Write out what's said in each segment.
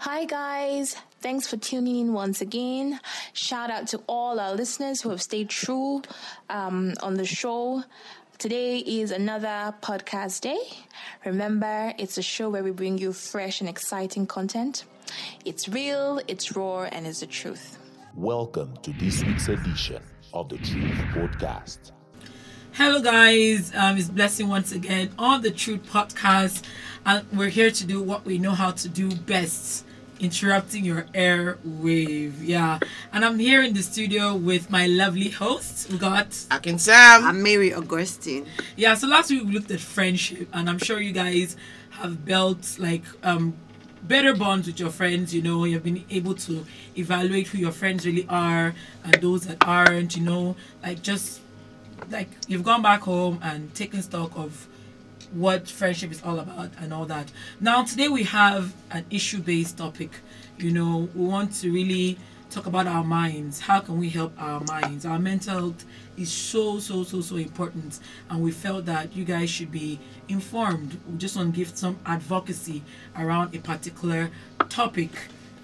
Hi, guys. Thanks for tuning in once again. Shout out to all our listeners who have stayed true um, on the show. Today is another podcast day. Remember, it's a show where we bring you fresh and exciting content. It's real, it's raw, and it's the truth. Welcome to this week's edition of the Truth Podcast. Hello, guys. Um, it's Blessing once again on the Truth Podcast, and we're here to do what we know how to do best interrupting your airwave. Yeah, and I'm here in the studio with my lovely hosts. We got Akin Sam. I'm Mary Augustine. yeah. So last week we looked at friendship, and I'm sure you guys have built like um better bonds with your friends. You know, you've been able to evaluate who your friends really are and those that aren't. You know, like just like you've gone back home and taken stock of what friendship is all about and all that. Now today we have an issue-based topic. You know, we want to really talk about our minds. How can we help our minds? Our mental health is so so so so important and we felt that you guys should be informed. We just want to give some advocacy around a particular topic.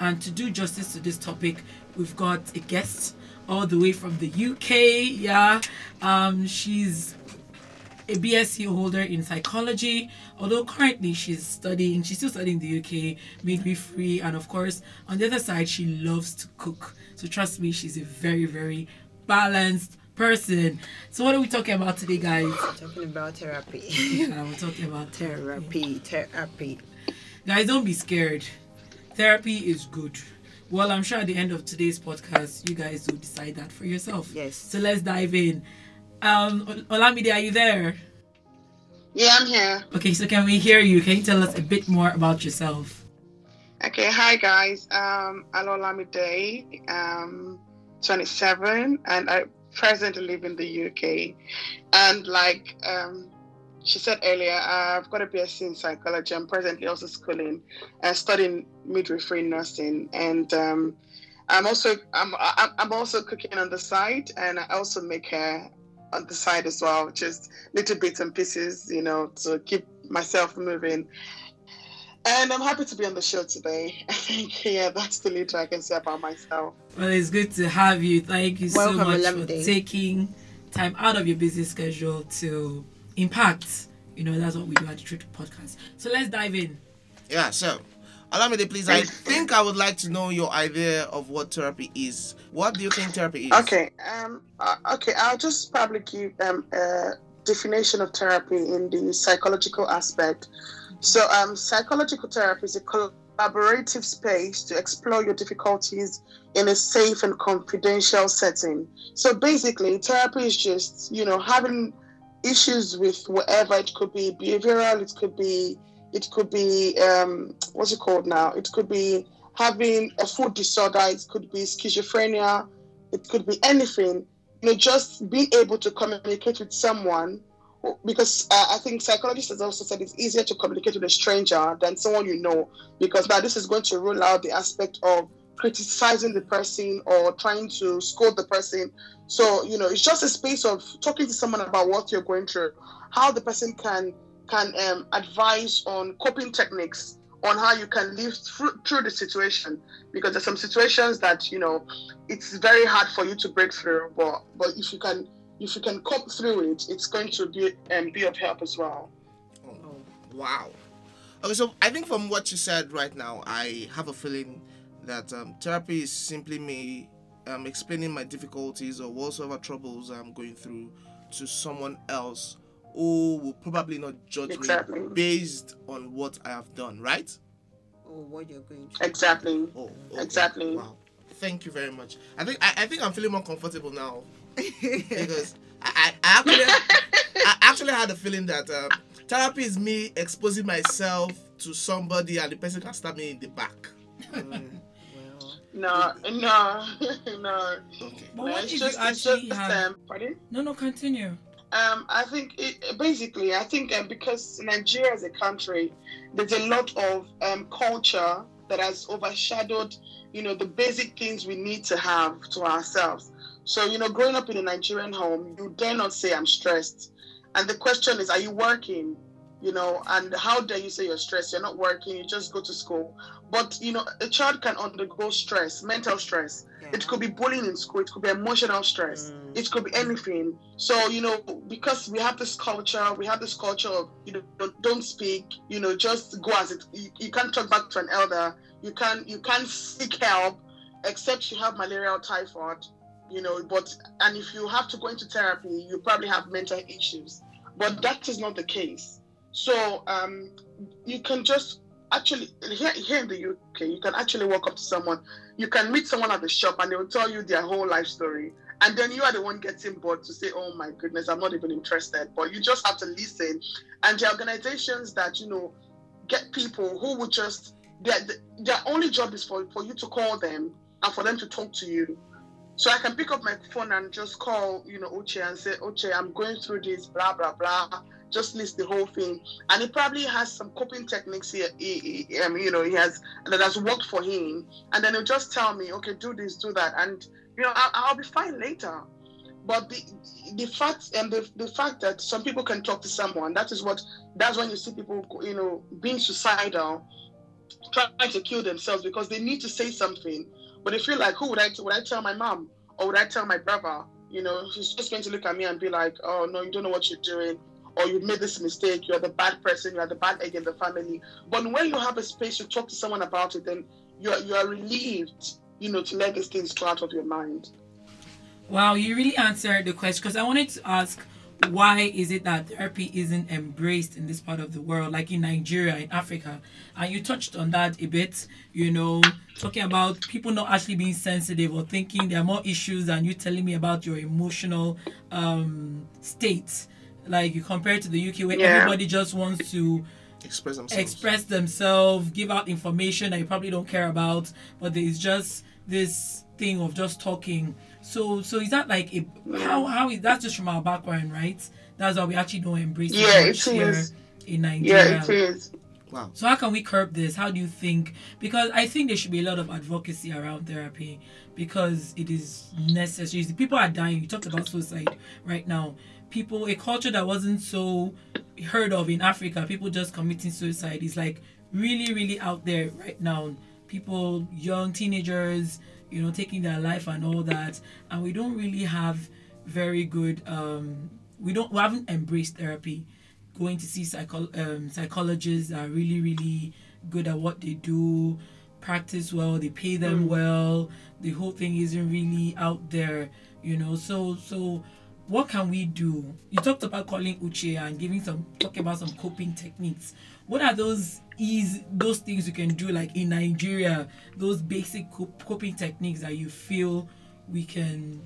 And to do justice to this topic, we've got a guest all the way from the UK. Yeah. Um she's a BSc holder in psychology, although currently she's studying, she's still studying in the UK, midwifery, and of course, on the other side, she loves to cook. So trust me, she's a very, very balanced person. So what are we talking about today, guys? We're Talking about therapy. Yeah, we're talking about therapy, therapy. Guys, don't be scared. Therapy is good. Well, I'm sure at the end of today's podcast, you guys will decide that for yourself. Yes. So let's dive in. Um, Ol- Olamide, are you there? Yeah, I'm here. Okay, so can we hear you? Can you tell us a bit more about yourself? Okay, hi guys. Um, Olamide. Um, 27, and I presently live in the UK. And like um, she said earlier, I've got a BSc in psychology. I'm presently also schooling and studying midwifery nursing, and um, I'm also I'm I'm I'm also cooking on the side, and I also make hair on the side as well, just little bits and pieces, you know, to keep myself moving. And I'm happy to be on the show today. I think, yeah, that's the little I can say about myself. Well, it's good to have you. Thank you Welcome, so much for Olamide. taking time out of your busy schedule to impact. You know, that's what we do at the Truth Podcast. So let's dive in. Yeah, so allow me to please. I think I would like to know your idea of what therapy is. What do you think therapy is? Okay. Um. uh, okay. I'll just probably give them a definition of therapy in the psychological aspect. So, um, psychological therapy is a collaborative space to explore your difficulties in a safe and confidential setting. So, basically, therapy is just you know having issues with whatever it could be behavioral, it could be it could be um, what's it called now? It could be having a food disorder. It could be schizophrenia. It could be anything. You know, just being able to communicate with someone, because uh, I think psychologists have also said it's easier to communicate with a stranger than someone you know, because now this is going to rule out the aspect of criticizing the person or trying to scold the person. So you know, it's just a space of talking to someone about what you're going through, how the person can can um, advise on coping techniques on how you can live through, through the situation because there's some situations that you know it's very hard for you to break through but but if you can if you can cope through it it's going to be and be of help as well Oh, wow. Okay, so I think from what you said right now, I have a feeling that um, therapy is simply me um, explaining my difficulties or whatsoever troubles I'm going through to someone else who will probably not judge Exactly. me based on what I have done, right? Or what you're going through. exactly Oh, okay. Exactly. Wow. Thank you very much. I think I, I think I'm feeling more comfortable now because I, I, I actually I actually had a feeling that um, therapy is me exposing myself to somebody and the person can stab me in the back. no no no Okay. But no, what it's if just, you actually have? pardon? No, no, continue. Um, I think it, basically, I think um, because Nigeria as a country, there's a lot of um, culture that has overshadowed, you know, the basic things we need to have to ourselves. So, you know, growing up in a Nigerian home, you dare not say I'm stressed. And the question is, are you working? You know, and how dare you say you're stressed? You're not working, you just go to school. But, you know, a child can undergo stress, mental stress. It could be bullying in school, it could be emotional stress, Mm. it could be anything. So, you know, because we have this culture, we have this culture of, you know, don't- don't speak, you know, just go as it. You, you can't talk back to an elder, you can't, you can't seek help except you have malaria or typhoid, you know, but, and if you have to go into therapy, you probably have mental issues. But that is not the case. So, um, you can just actually here, here in the UK, you can actually walk up to someone, you can meet someone at the shop, and they will tell you their whole life story, and then you are the one getting bored to say, "Oh my goodness, I'm not even interested." But you just have to listen, and the organizations that you know get people who would just their their only job is for for you to call them and for them to talk to you. So I can pick up my phone and just call, you know, Uche and say, Uche, I'm going through this, blah blah blah. Just list the whole thing, and he probably has some coping techniques here. He, he, um, you know, he has that has worked for him, and then he'll just tell me, okay, do this, do that, and you know, I'll, I'll be fine later. But the the fact and the, the fact that some people can talk to someone, that is what that's when you see people, you know, being suicidal, trying to kill themselves because they need to say something, but they feel like, who would I would I tell my mom or would I tell my brother? You know, he's just going to look at me and be like, oh no, you don't know what you're doing, or you made this mistake, you're the bad person, you're the bad egg in the family. But when you have a space to talk to someone about it, then you're you're relieved, you know, to let these things go out of your mind. Wow, you really answered the question because I wanted to ask why is it that therapy isn't embraced in this part of the world, like in Nigeria, in Africa? And you touched on that a bit, you know, talking about people not actually being sensitive or thinking there are more issues than you telling me about your emotional um, state. Like you compare it to the UK where Yeah. everybody just wants to Express themselves. express themselves, give out information that you probably don't care about, but there's just this thing of just talking. So so is that like a how how is that just from our background, right? That's why we actually don't embrace it Yeah, much it here is. in Nigeria. Yeah, it is. Wow. So how can we curb this? How do you think? Because I think there should be a lot of advocacy around therapy because it is necessary. People are dying. You talked about suicide right now. People, a culture that wasn't so heard of in Africa, people just committing suicide is like really, really out there right now. People, young teenagers, you know, taking their life and all that, and we don't really have very good. um We don't. We haven't embraced therapy going to see psycho- um, psychologists are really really good at what they do practice well they pay them well the whole thing isn't really out there you know so so what can we do? You talked about calling uche and giving some talking about some coping techniques. What are those easy those things you can do like in nigeria those basic coping techniques that you feel we can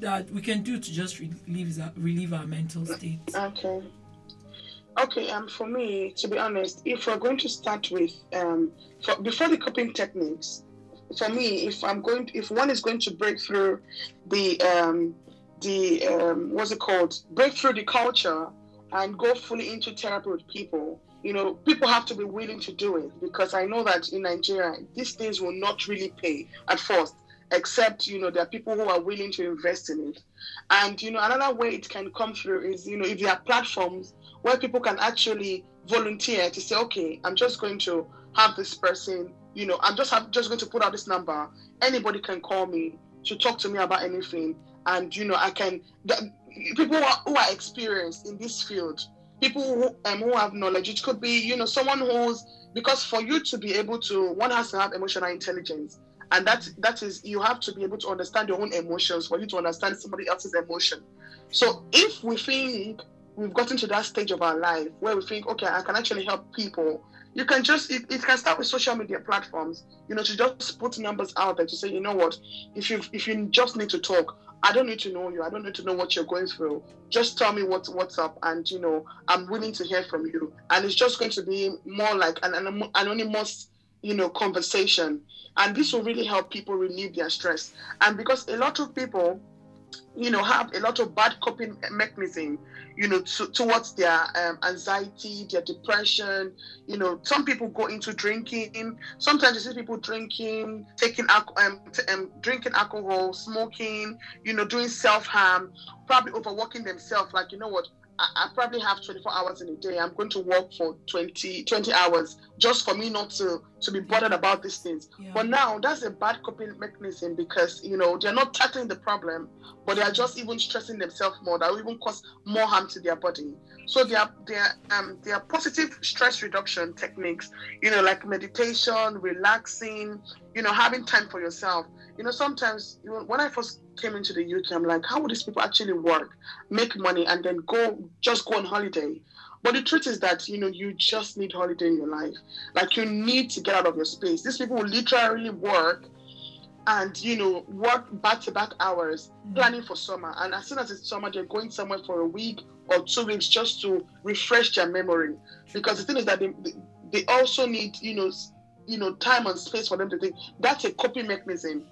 that we can do to just relieve that relieve our mental state? Okay. Okay, um, for me, to be honest, if we're going to start with um, for, before the coping techniques, for me, if I'm going, if one is going to break through the um, the um, what's it called, break through the culture and go fully into therapy with people, you know, people have to be willing to do it because I know that in Nigeria, these things will not really pay at first, except you know there are people who are willing to invest in it. And you know, another way it can come through is you know if there are platforms where people can actually volunteer to say, okay, I'm just going to have this person, you know, I'm just have, just going to put out this number. Anybody can call me to talk to me about anything, and you know, I can. The, people who are, who are experienced in this field, people who um, who have knowledge. It could be you know someone who's because for you to be able to, one has to have emotional intelligence and that that is you have to be able to understand your own emotions for you to understand somebody else's emotion so if we think we've gotten to that stage of our life where we think okay i can actually help people you can just it, it can start with social media platforms you know to just put numbers out there to say you know what if you if you just need to talk i don't need to know you. I don't need to know what you're going through. Just tell me what what's up and you know i'm willing to hear from you. And it's just going to be more like an, an anonymous you know conversation. And this will really help people relieve their stress. And because a lot of people you know have a lot of bad coping mechanism you know to, towards their um, anxiety their depression. You know some people go into drinking. Sometimes you see people drinking taking alcohol um, t- um, drinking alcohol smoking you know doing self-harm probably overworking themselves. Like you know what I, I probably have 24 hours in a day. I'm going to work for 20, 20 hours just for me not to to be bothered about these things. Yeah. But now that's a bad coping mechanism because you know they're not tackling the problem, but they are just even stressing themselves more. That will even cause more harm to their body. So there are there um there are positive stress reduction techniques, you know, like meditation, relaxing, you know, having time for yourself. You know, sometimes you know, when I first came into the UK, I'm like, how would these people actually work, make money, and then go just go on holiday? But the truth is that you know you just need holiday in your life. Like you need to get out of your space. These people will literally work and you know work back to back hours mm. planning for summer. And as soon as it's summer, they're going somewhere for a week or two weeks just to refresh their memory. Because the thing is that they, they also need you know you know time and space for them to think. That's a coping mechanism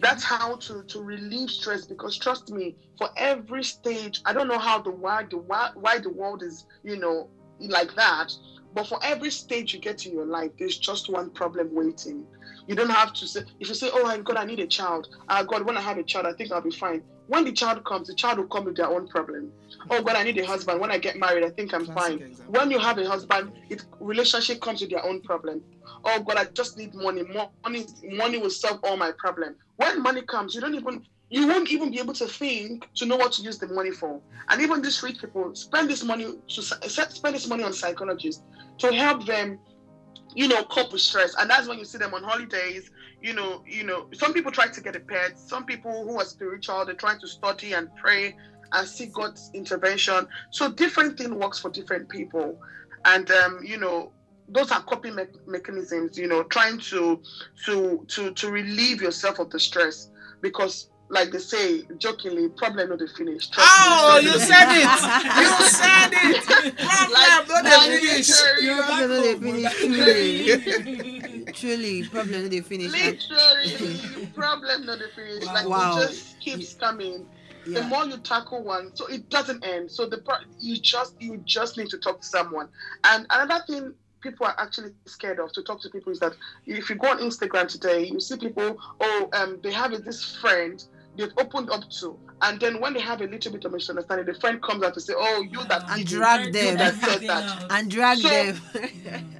that's how to to relieve stress because trust me for every stage i don't know how the why the why, why the world is you know like that but for every stage you get in your life there's just one problem waiting. You don't have to say if you say oh my god i need a child. Ah god when i have a child i think i'll be fine when the child comes the child will come with their own problem. Oh god i need a husband. When i get married i think i'm Classic fine. example. when you have a husband it relationship comes with their own problem. Oh god i just need money. Money money will solve all my problem. When money comes you don't even you won't even be able to think to know what to use the money for. And even these rich people spend this money to spend this money on psychologists to help them you know cope with stress. And that's when you see them on holidays you know you know some people try to get a pet. Some people who are spiritual they're trying to study and pray and seek god's intervention. So different thing works for different people. And um you know those are coping me- mechanisms you know trying to to to to relieve yourself of the stress. Because like they say jokingly problem not the finish. Trust Oh, you said it. You said it. Finish. literally, You're Problem no dey finish truly. Truly, problem no dey finish. Literally problem not the finish like Wow. it just keeps coming the more you tackle one so it doesn't end so the pro- you just you just need to talk to someone and another thing people are actually scared of to talk to people is that if you go on instagram today you see people oh um they have this friend they've opened up to and then when they have a little bit of misunderstanding the friend comes out to say oh you that And drag them. that said that. and drag So- them.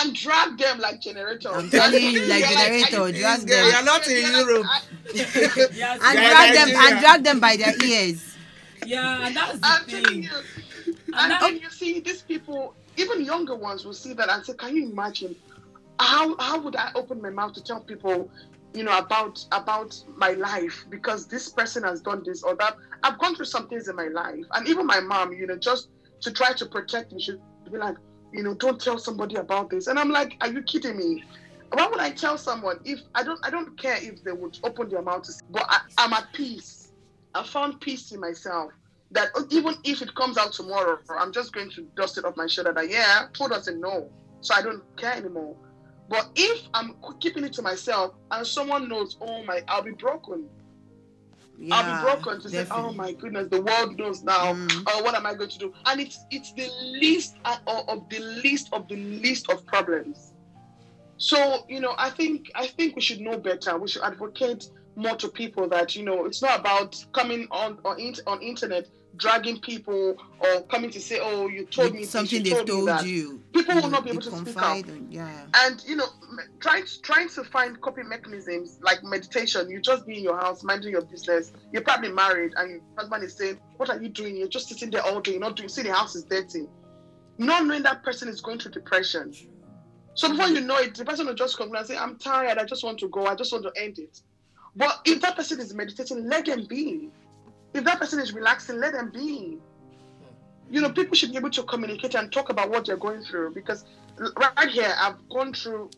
and drag them like generator I'm telling you, like You're generator, are you- drag them. You're not in Europe. Yes, and Yeah, drag them and drag them by their ears. yeah, and that's the I'm telling thing. you. And And that- then you see these people, even younger ones will see that and say, Can you imagine how how would I open my mouth to tell people, you know, about about my life because this person has done this or that. I've gone through some things in my life. And even my mom, you know, just to try to protect me, she'd be like, you know, don't tell somebody about this. And I'm like, Are you kidding me? Why would I tell someone if I don't I don't care if they would open their mouth to but I, I'm at peace. I found peace in myself that even if it comes out tomorrow, I'm just going to dust it off my shoulder that yeah, who doesn't know? So I don't care anymore. But if I'm keeping it to myself and someone knows, oh my, I'll be broken. Yeah, I'll be broken to say, oh my goodness, the world knows now. Mm. Oh, what am I going to do? And it's it's the least uh, of the least of the least of problems. So you know, I think I think we should know better. We should advocate more to people that you know it's not about coming on on, on internet dragging people or coming to say, oh, you told me this, something you they've told me told that. you. People will not be able to speak up. on- Yeah. And you know, trying trying to find coping mechanisms like meditation. You just be in your house, minding your business. You're probably married, and your husband is saying, "What are you doing? You're just sitting there all day. You're not doing. See, the house is dirty." Not knowing that person is going through depression. So before you know it, the person will just come and say, "I'm tired. I just want to go. I just want to end it." But if that person is meditating, let them be. If that person is relaxing, let them be. You know, people should be able to communicate and talk about what they're going through because right here, I've gone through.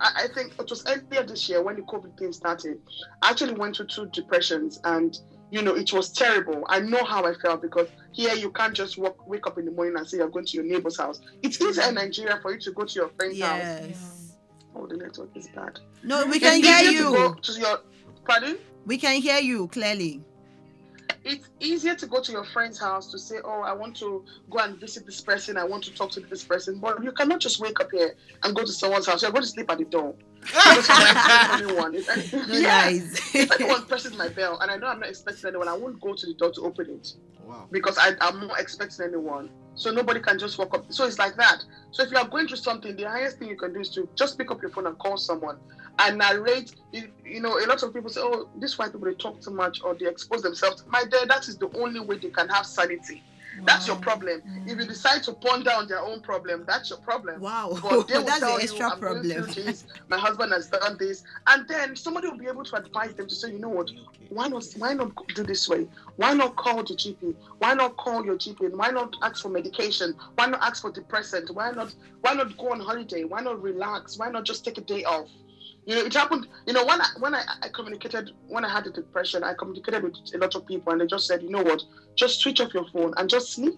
I I think it was earlier this year when the COVID thing started. I actually went through two depressions, and you know it was terrible. I know how I felt because here you can't just walk, wake up in the morning and say you're going to your neighbor's house. It's easier in Nigeria for you to go to your friend's house. Yes. Oh, the network is bad. No, we can hear easier to go you. to your pardon. We can hear you clearly. It's easier to go to your friend's house to say, "Oh, I want to go and visit this person. I want to talk to this person." But you cannot just wake up here and go to someone's house. You're going to sleep at the door. Because you're not expecting anyone. If, No yeah. lies. if anyone presses my bell and I know I'm not expecting anyone, I won't go to the door to open it Wow. because I, I'm not expecting anyone. So nobody can just walk up. So it's like that. So if you are going through something, the highest thing you can do is to just pick up your phone and call someone and narrate. You, you know, a lot of people say, "Oh, these white people they talk too much or they expose themselves." My dear, that is the only way they can have sanity. That's your Wow. problem. If you decide to ponder on their own problem, that's your problem. Wow. But they will That's tell you, extra "I'm problem. this, My husband has done this, and then somebody will be able to advise them to say, you know what? Why not? Why not do this way? Why not call the GP? Why not call your GP? Why not ask for medication? Why not ask for depressant? Why not? Why not go on holiday? Why not relax? Why not just take a day off? You know, it happened. You know, when I when I, I communicated when I had the depression, I communicated with a lot of people, and they just said, you know what? Just switch off your phone and just sleep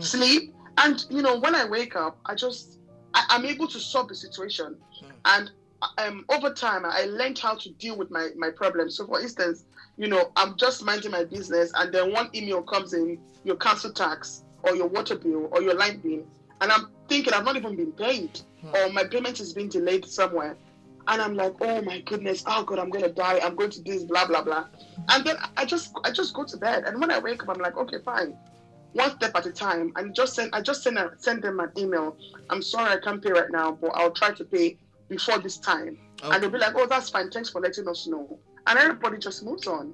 sleep and you know when i wake up i just I, i'm able to solve the situation Hmm. and um over time i learned how to deal with my my problems so for instance you know i'm just minding my business and then one email comes in your council tax or your water bill or your light bill and i'm thinking i've not even been paid Hmm. or my payment is being delayed somewhere and i'm like oh my goodness oh god i'm gonna die i'm going to do this blah blah blah and then i just i just go to bed and when i wake up i'm like okay fine one step at a time and just send I just send a, send them an email. I'm sorry I can't pay right now, but I'll try to pay before this time. And they'll be like, Oh, that's fine, thanks for letting us know. And everybody just moves on.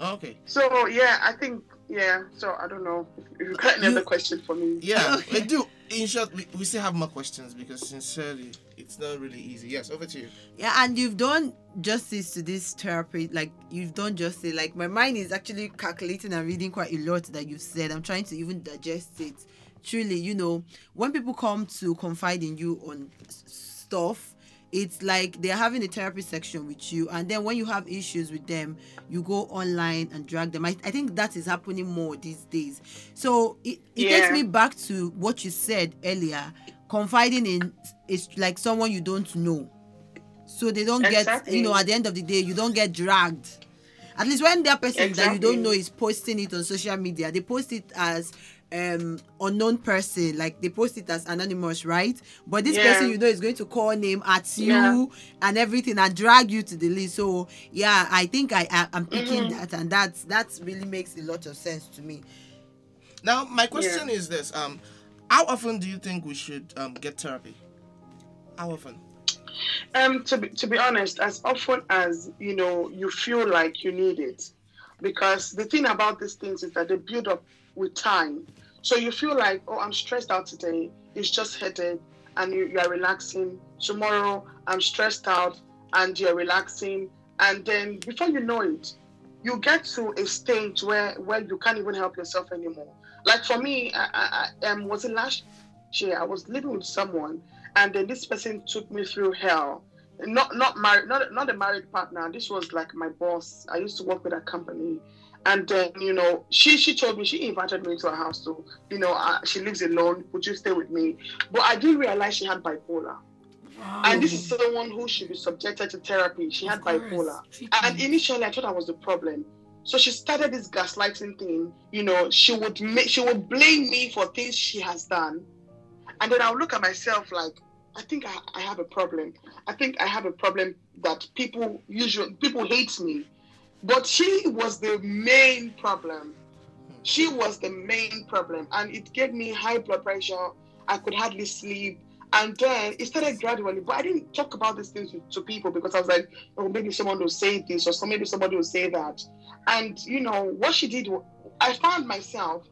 Okay. So yeah, I think yeah, so I don't know. If, you got any You- other question for me. Yeah, Okay. we do. In short, we, we still have more questions because sincerely, it's not really easy. Yes, over to you. Yeah, and you've done justice to this therapy. Like you've done justice. Like my mind is actually calculating and reading quite a lot that you've said. I'm trying to even digest it. Truly, you know, when people come to confide in you on stuff, it's like they're having a therapy section with you, and then when you have issues with them, you go online and drag them. I, I think that is happening more these days. So it, it takes me back to what you said earlier. Confiding in is like someone you don't know so they don't get you know at the end of the day you don't get dragged at least when that person that you don't know is posting it on social media they post it as um unknown person like they post it as anonymous right but this Yeah. person you know is going to call name at you Yeah. and everything and drag you to the list so yeah i think i, I i'm picking Mm-hmm. that and that's that really makes a lot of sense to me Now, my question is this: Um, how often do you think we should um get therapy? How often? Um, to be, to be honest, as often as you know you feel like you need it, because the thing about these things is that they build up with time. So you feel like, oh, I'm stressed out today. It's just headache, and you, you are relaxing. Tomorrow, I'm stressed out, and you're relaxing, and then before you know it, you get to a stage where where you can't even help yourself anymore. Like for me, I, I, I um, was it last year? I was living with someone, and then this person took me through hell. Not not married, not not a married partner. This was like my boss. I used to work with a company, and then you know she she told me she invited me to her house to you know uh, she lives alone. Would you stay with me? But I didn't realize she had bipolar, Wow. and this is someone who should be subjected to therapy. She had course. bipolar. And initially, I thought I was the problem. So she started this gaslighting thing. You know, she would make, she would blame me for things she has done, and then I would look at myself like, I think I, I have a problem. I think I have a problem that people usually people hate me, but she was the main problem. Hmm. She was the main problem, and it gave me high blood pressure. I could hardly sleep. And then it started gradually, but I didn't talk about these things to, to people because I was like, oh, maybe someone will say this or maybe somebody will say that. And you know what she did, I found myself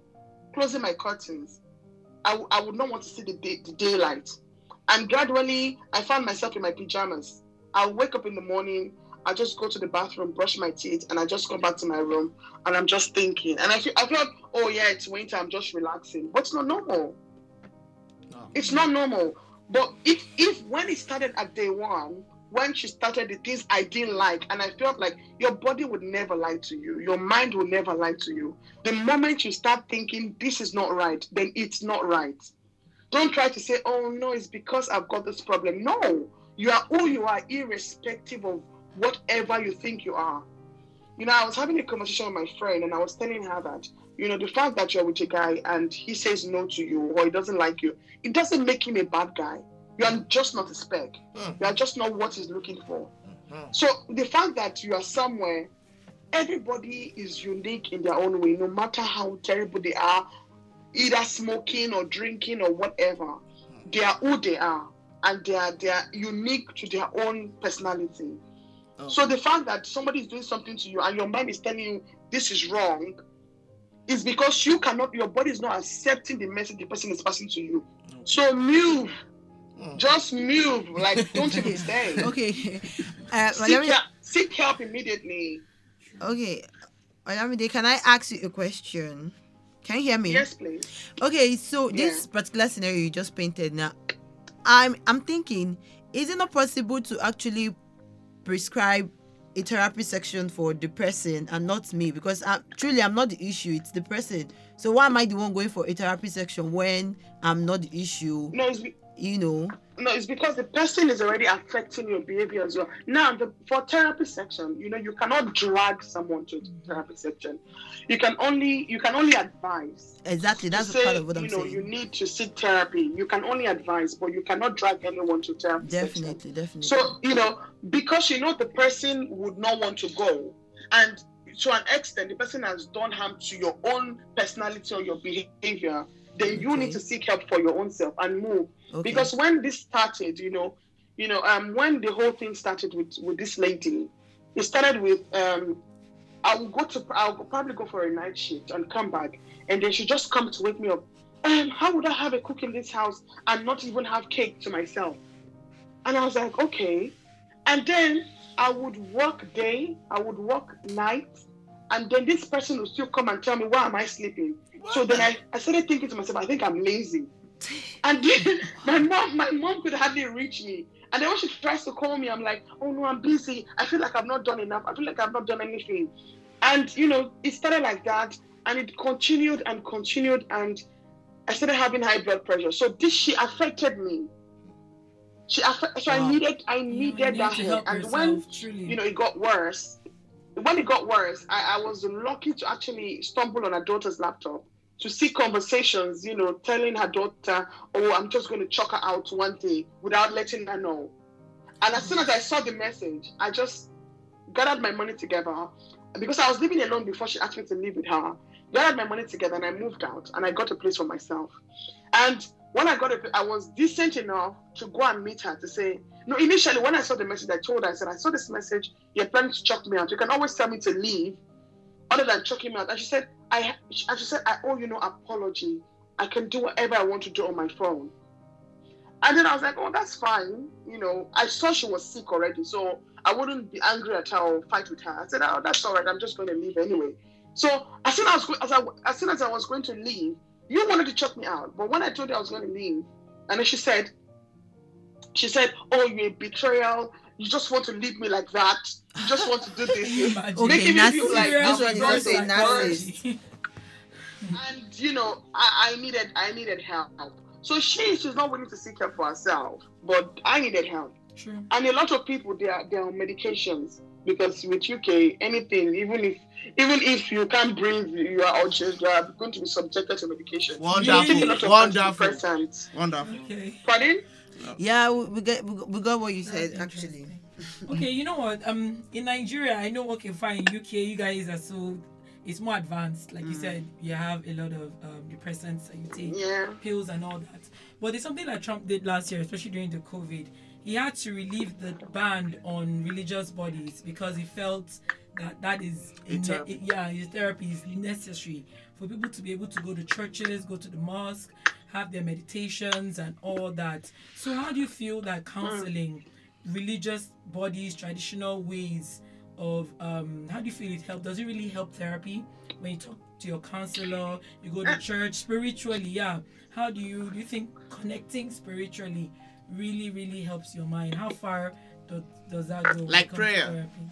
closing my curtains. I, I would not want to see the, day, the daylight. And gradually, I found myself in my pajamas. I'll wake up in the morning, I just go to the bathroom, brush my teeth, and I just go back to my room, and I'm just thinking. And I feel, I feel, oh yeah, it's winter, I'm just relaxing. But it's not normal. No. It's not normal. But if if when it started at day one, when she started the things I didn't like, and I felt like your body would never lie to you, your mind will never lie to you. The moment you start thinking this is not right, then it's not right. Don't try to say, oh no, it's because I've got this problem. No, you are who you are, irrespective of whatever you think you are. you know, I was having a conversation with my friend and I was telling her that, you know, the fact that you're with a guy and he says no to you or he doesn't like you, it doesn't make him a bad guy. You are just not a spec. Hmm. You are just not what he's looking for. Mhm. So the fact that you are somewhere, everybody is unique in their own way, no matter how terrible they are, either smoking or drinking or whatever. They are who they are, and they are they are unique to their own personality. Oh. So the fact that somebody is doing something to you and your mind is telling you this is wrong, is because you cannot, your body is not accepting the message the person is passing to you. So move, Mm. just move, like don't even stay. Okay. Uh, Seek, help, seek help immediately. okay. Olamide, can I ask you a question? Can you hear me? Yes, please. Okay, so Yeah. this particular scenario you just painted now, I'm I'm thinking, is it not possible to actually prescribe a therapy section for the person and not me? Because I, truly I'm not the issue, it's the person. So why am I the one going for a therapy section when I'm not the issue? No, You know? No, it's because the person is already affecting your behavior as well. Now, the, for therapy section, you know, you cannot drag someone to the therapy section. You can only you can only advise. Exactly, that's say, part of what I'm you know, saying. you need to seek therapy. You can only advise, but you cannot drag anyone to therapy section. Definitely, definitely. So, you know, because you know the person would not want to go, and to an extent, the person has done harm to your own personality or your behavior, then you Okay. need to seek help for your own self and move. okay. Because when this started, you know, you know, um, when the whole thing started with with this lady, it started with um, I will go to I'll probably go for a night shift and come back, and then she just come to wake me up. Um, how would I have a cook in this house and not even have cake to myself? And I was like, okay. And then I would work day, I would work night, and then this person would still come and tell me why am I sleeping. So then I, I started thinking to myself, I think I'm lazy. And then my mom, my mom could hardly reach me. And then when she tries to call me, I'm like, oh no, I'm busy. I feel like I've not done enough. I feel like I've not done anything. And you know, it started like that, and it continued and continued, and I started having high blood pressure. So this she affected me. She affect, so Wow. I needed I needed need that help. help And when truly. you know it got worse, when it got worse, I, I was lucky to actually stumble on her daughter's laptop to see conversations, you know, telling her daughter, "Oh, I'm just going to chuck her out one day without letting her know." And as soon as I saw the message, I just gathered my money together because I was living alone before she asked me to live with her. Gathered my money together and I moved out and I got a place for myself. And when I got it, I was decent enough to go and meet her to say, no, initially when I saw the message, I told her, I said, I saw this message, you're planning to chuck me out. You can always tell me to leave other than chucking me out. And she said, I and she said, I owe you no apology. I can do whatever I want to do on my phone. And then I was like, oh, that's fine. You know, I saw she was sick already, so I wouldn't be angry at her or fight with her. I said, oh, that's all right. I'm just going to leave anyway. So as soon as, as, I, as soon as I was going to leave, you wanted to chuck me out. But when I told you I was going to leave, and then she said, she said, oh, you're a betrayal. You just want to leave me like that. You just want to do this. Okay, Making me feel like This I'm one is very also a psychotic. and you know I, I needed i needed help so she she's not willing to seek help for herself but i needed help True. and a lot of people they are they're on medications because with uk anything even if even if you can't breathe you are urgent you are going to be subjected to medication Wonderful, You take a lot of wonderful. Wonderful. Okay. pardon Yeah, we, we get we got- what you said actually. Okay, you know what? Um, in Nigeria, I know. Okay, fine. UK, you guys are so. It's more advanced. Like you Mm. said, you have a lot of um, depressants that you take. yeah pills and all that. But there's something that Trump did last year, especially during the COVID. He had to relieve the ban on religious bodies because he felt that that is ne- yeah, his therapy is necessary for people to be able to go to churches, go to the mosque, have their meditations and all that. So how do you feel that counseling religious bodies, traditional ways of um how do you feel it help? Does it really help therapy when you talk to your counselor, you go to church spiritually, yeah. How do you do you think connecting spiritually really, really helps your mind? How far do, does that go? Like prayer. therapy?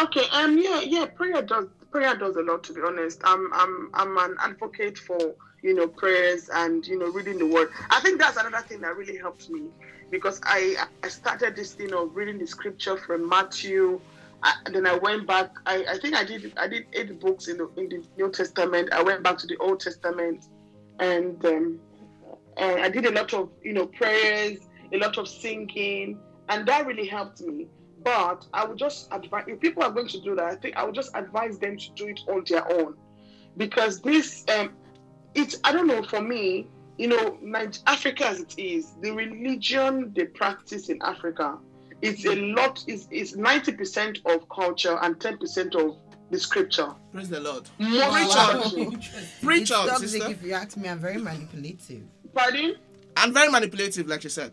Okay, um, yeah, yeah, prayer does prayer does a lot. To be honest, I'm I'm I'm an advocate for you know prayers and you know reading the word. I think that's another thing that really helped me because I I started this thing of reading the scripture from Matthew, I, then I went back. I, I think I did I did eight books in the in the New Testament. I went back to the Old Testament, and um, and I did a lot of you know prayers, a lot of singing, and that really helped me. But I would just advise if people are going to do that, I think I would just advise them to do it on their own, because this um, it's I don't know for me, you know, Niger- Africa as it is, the religion they practice in Africa, it's a lot. It's it's ninety percent of culture and ten percent of the scripture. Praise the Lord. More Preach Wow. on. Interesting. Preach it's on, toxic sister. if you ask me. I'm very manipulative. Pardon? And very manipulative, like you said.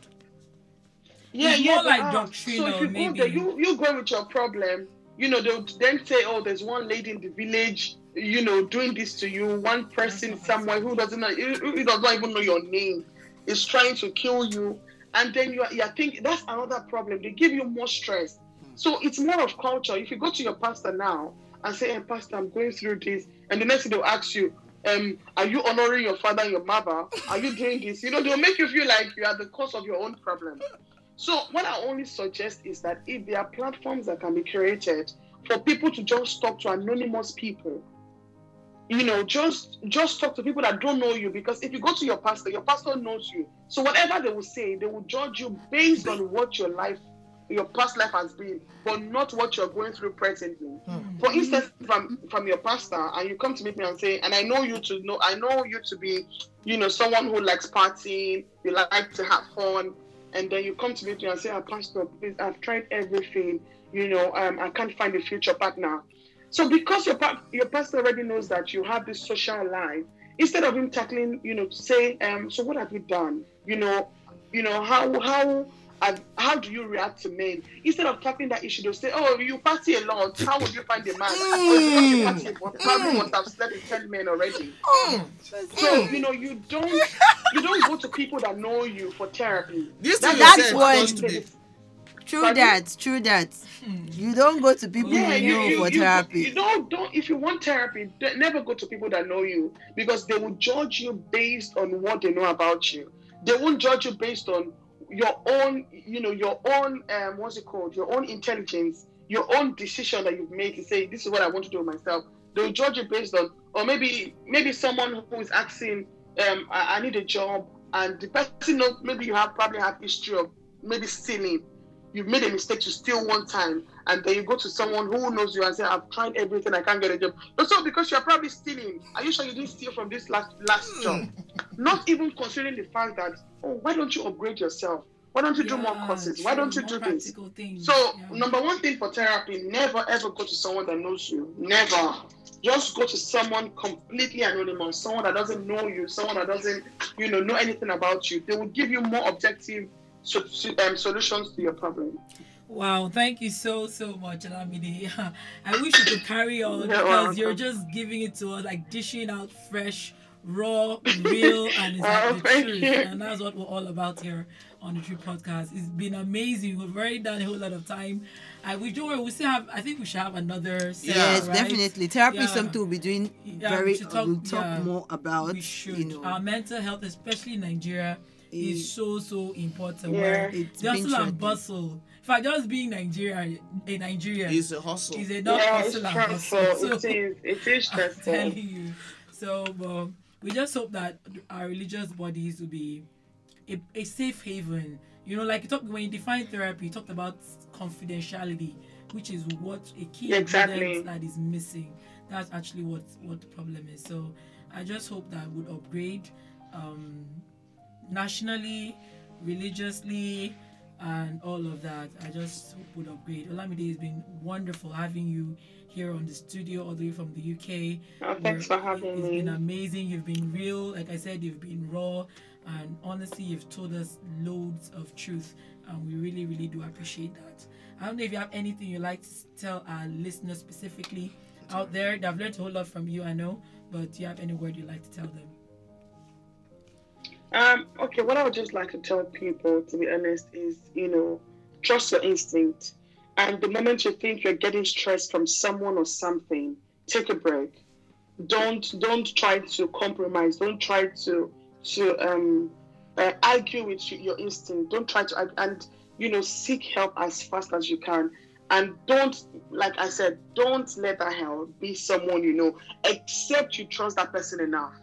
Yeah, It's yeah. more but, like doctrinal, So if you maybe. go there, you you go with your problem. You know, they'll then say, "Oh, there's one lady in the village, you know, doing this to you. One person somewhere who doesn't know, who who does not even know your name, is trying to kill you." And then you are, you are thinking that's another problem. They give you more stress. Hmm. So it's more of culture. If you go to your pastor now and say, "Hey, pastor, I'm going through this," and the next thing they'll ask you, um, "Are you honoring your father and your mother? Are you doing this?" You know, they'll make you feel like you are the cause of your own problem. So what I only suggest is that if there are platforms that can be created for people to just talk to anonymous people, you know, just just talk to people that don't know you because if you go to your pastor, your pastor knows you. So whatever they will say, they will judge you based on what your life, your past life has been, but not what you're going through presently. For instance, from from your pastor, and you come to meet me and say, and I know you to know, I know you to be, you know, someone who likes partying, you like to have fun, and then you come to meet me and say, ah, Pastor, please, I've tried everything, you know, um, I can't find a future partner. So because your your pastor already knows that you have this social life, instead of him tackling, you know, say, um, so what have you done? You know, you know how how have- how do you react to men? Instead of tackling that issue, they'll say, oh, you party a lot. How would you find a man? Or you party, but mm. probably must have slept with ten men already. Mm. So you know, you don't you don't go to people that know you for therapy. This That- thing that's you said what- goes to the True Pardon? that. True that. You don't go to people Yeah, you you, know you, for you, therapy. you don't don't if you want therapy, never go to people that know you because they will judge you based on what they know about you. They won't judge you based on your own, you know, your own um, what's it called, your own intelligence, your own decision that you've made to say this is what I want to do myself. They'll judge you based on, or maybe maybe someone who is asking, um, I, I need a job, and the person knows maybe you have probably have history of maybe stealing you've made a mistake to steal one time and then you go to someone who knows you and say i've tried everything i can't get a job. Also because you're probably stealing. Are you sure you didn't steal from this last last job? Not even considering the fact that oh why don't you upgrade yourself? Why don't you do more Yeah, courses? Why don't you do this? things. so Yeah. number one thing for therapy never ever go to someone that knows you. Never. Just go to someone completely anonymous someone that doesn't know you someone that doesn't you know know anything about you. They will give you more objective so, so- um, solutions to your problem Wow, thank you so so much, Olamide. I wish you could carry on You're because you're just giving it to us, like dishing out fresh, raw, real, and it's like Oh, the truth. you. And that's what we're all about here on the True Podcast. It's been amazing. We've already done a whole lot of time. I we don't worry, we still have. I think we should have another. Session, yes, right? definitely. Therapy is something we'll be doing Yeah, very. we should talk- we'll talk yeah, more about. we should. You know, Our mental health, especially in Nigeria, is so so important. Yeah. Where It's the hustle and bustle. In fact, just being Nigeria, a Nigerian is a hustle. is enough yeah, it's hustle and bustle. stressful. So, It is. It is I'm telling you. So, but we just hope that our religious bodies will be a, a safe haven. You know, like you talked when you define therapy, you talked about confidentiality, which is what a key Exactly. ingredient that is missing. That's actually what what the problem is. So, I just hope that would upgrade um, nationally, religiously, and all of that. I just would upgrade. Olamide it's been wonderful having you here on the studio all the way from the UK. Oh, thanks for having It's me. It's been amazing. You've been real. Like I said, you've been raw. And honestly, you've told us loads of truth. And we really, really do appreciate that. I don't know if you have anything you'd like to tell our listeners specifically out there. They've learned a whole lot from you, I know. But do you have any word you'd like to tell them? Um, okay, what I would just like to tell people, to be honest, is you know, trust your instinct. And the moment you think you're getting stressed from someone or something, take a break. Don't don't try to compromise. Don't try to to um, uh, argue with your instinct. Don't try to and you know seek help as fast as you can. And don't, like I said, don't let that help be someone you know, except you trust that person enough.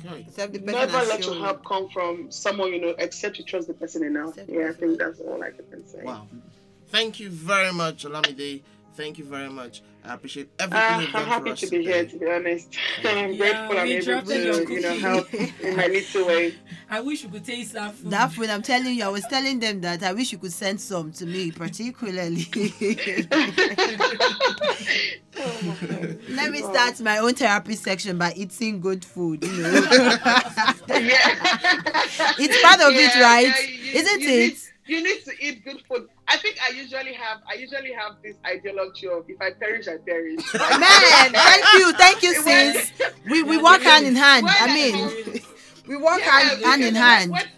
Okay. Except the person Never let your help come from someone you know, except you trust the person enough. Except Yeah, I think that's all I can say. Wow. Thank you very much, Olamide. Thank you very much. I appreciate everything Uh, you've done I'm happy for us to be today. here, to be honest. I'm Yeah, grateful I'm able dropped in your to, you know, cookie. help in my little way. I wish you could taste that food. That food, I'm telling you, I was telling them that I wish you could send some to me, particularly. Let me start my own therapy section by eating good food, you know. yeah. It's part of it, right? yeah, you- Isn't you it? You need to eat good food. I think I usually have I usually have this ideology of if I perish, I perish. Man, thank you, thank you, When- sis. We we work hand in hand. I mean, we work Yeah, hand, hand in hand. when-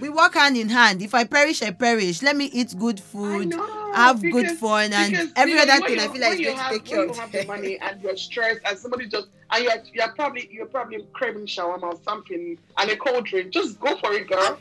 We work hand in hand. If I perish, I perish. Let me eat good food, know, have good fun, and because, every you other thing. I feel like you going to take care when of you have the money and you're stressed and somebody just and you're, you're probably you're probably craving shawarma or something and a cold drink, just go for it, girl.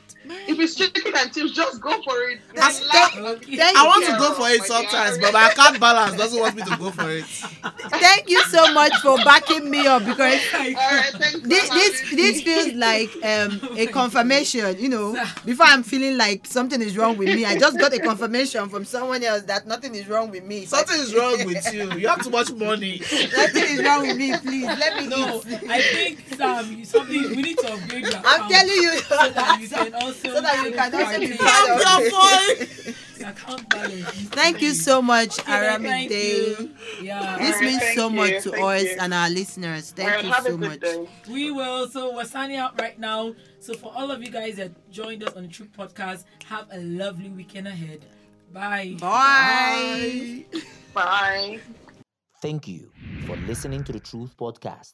If it's chicken and chips, just go for it. That's- Relax. Okay. Thank I want Yeah, to go for it sometimes, but my account balance doesn't want me to go for it. Thank you so much for backing me up because All right, thanks. for this this this feels like um a confirmation you know before i'm feeling like something is wrong with me i just got a confirmation from someone else that nothing is wrong with me Something is wrong with you. You have too much money. nothing is wrong with me please let me No, eat I think Sam, you- something we need to upgrade your i'm telling you so that you can also so that you can also be partake part of Your it. boy. in account balance. thank you so much Okay, aramide thank you. Yeah. this Alright, means thank so much to thank us you. and our listeners thank right, you so much day. We will. So we're signing out right now. So for all of you guys that joined us on the Truth Podcast, have a lovely weekend ahead. Bye. bye. Bye. Thank you for listening to the Truth Podcast.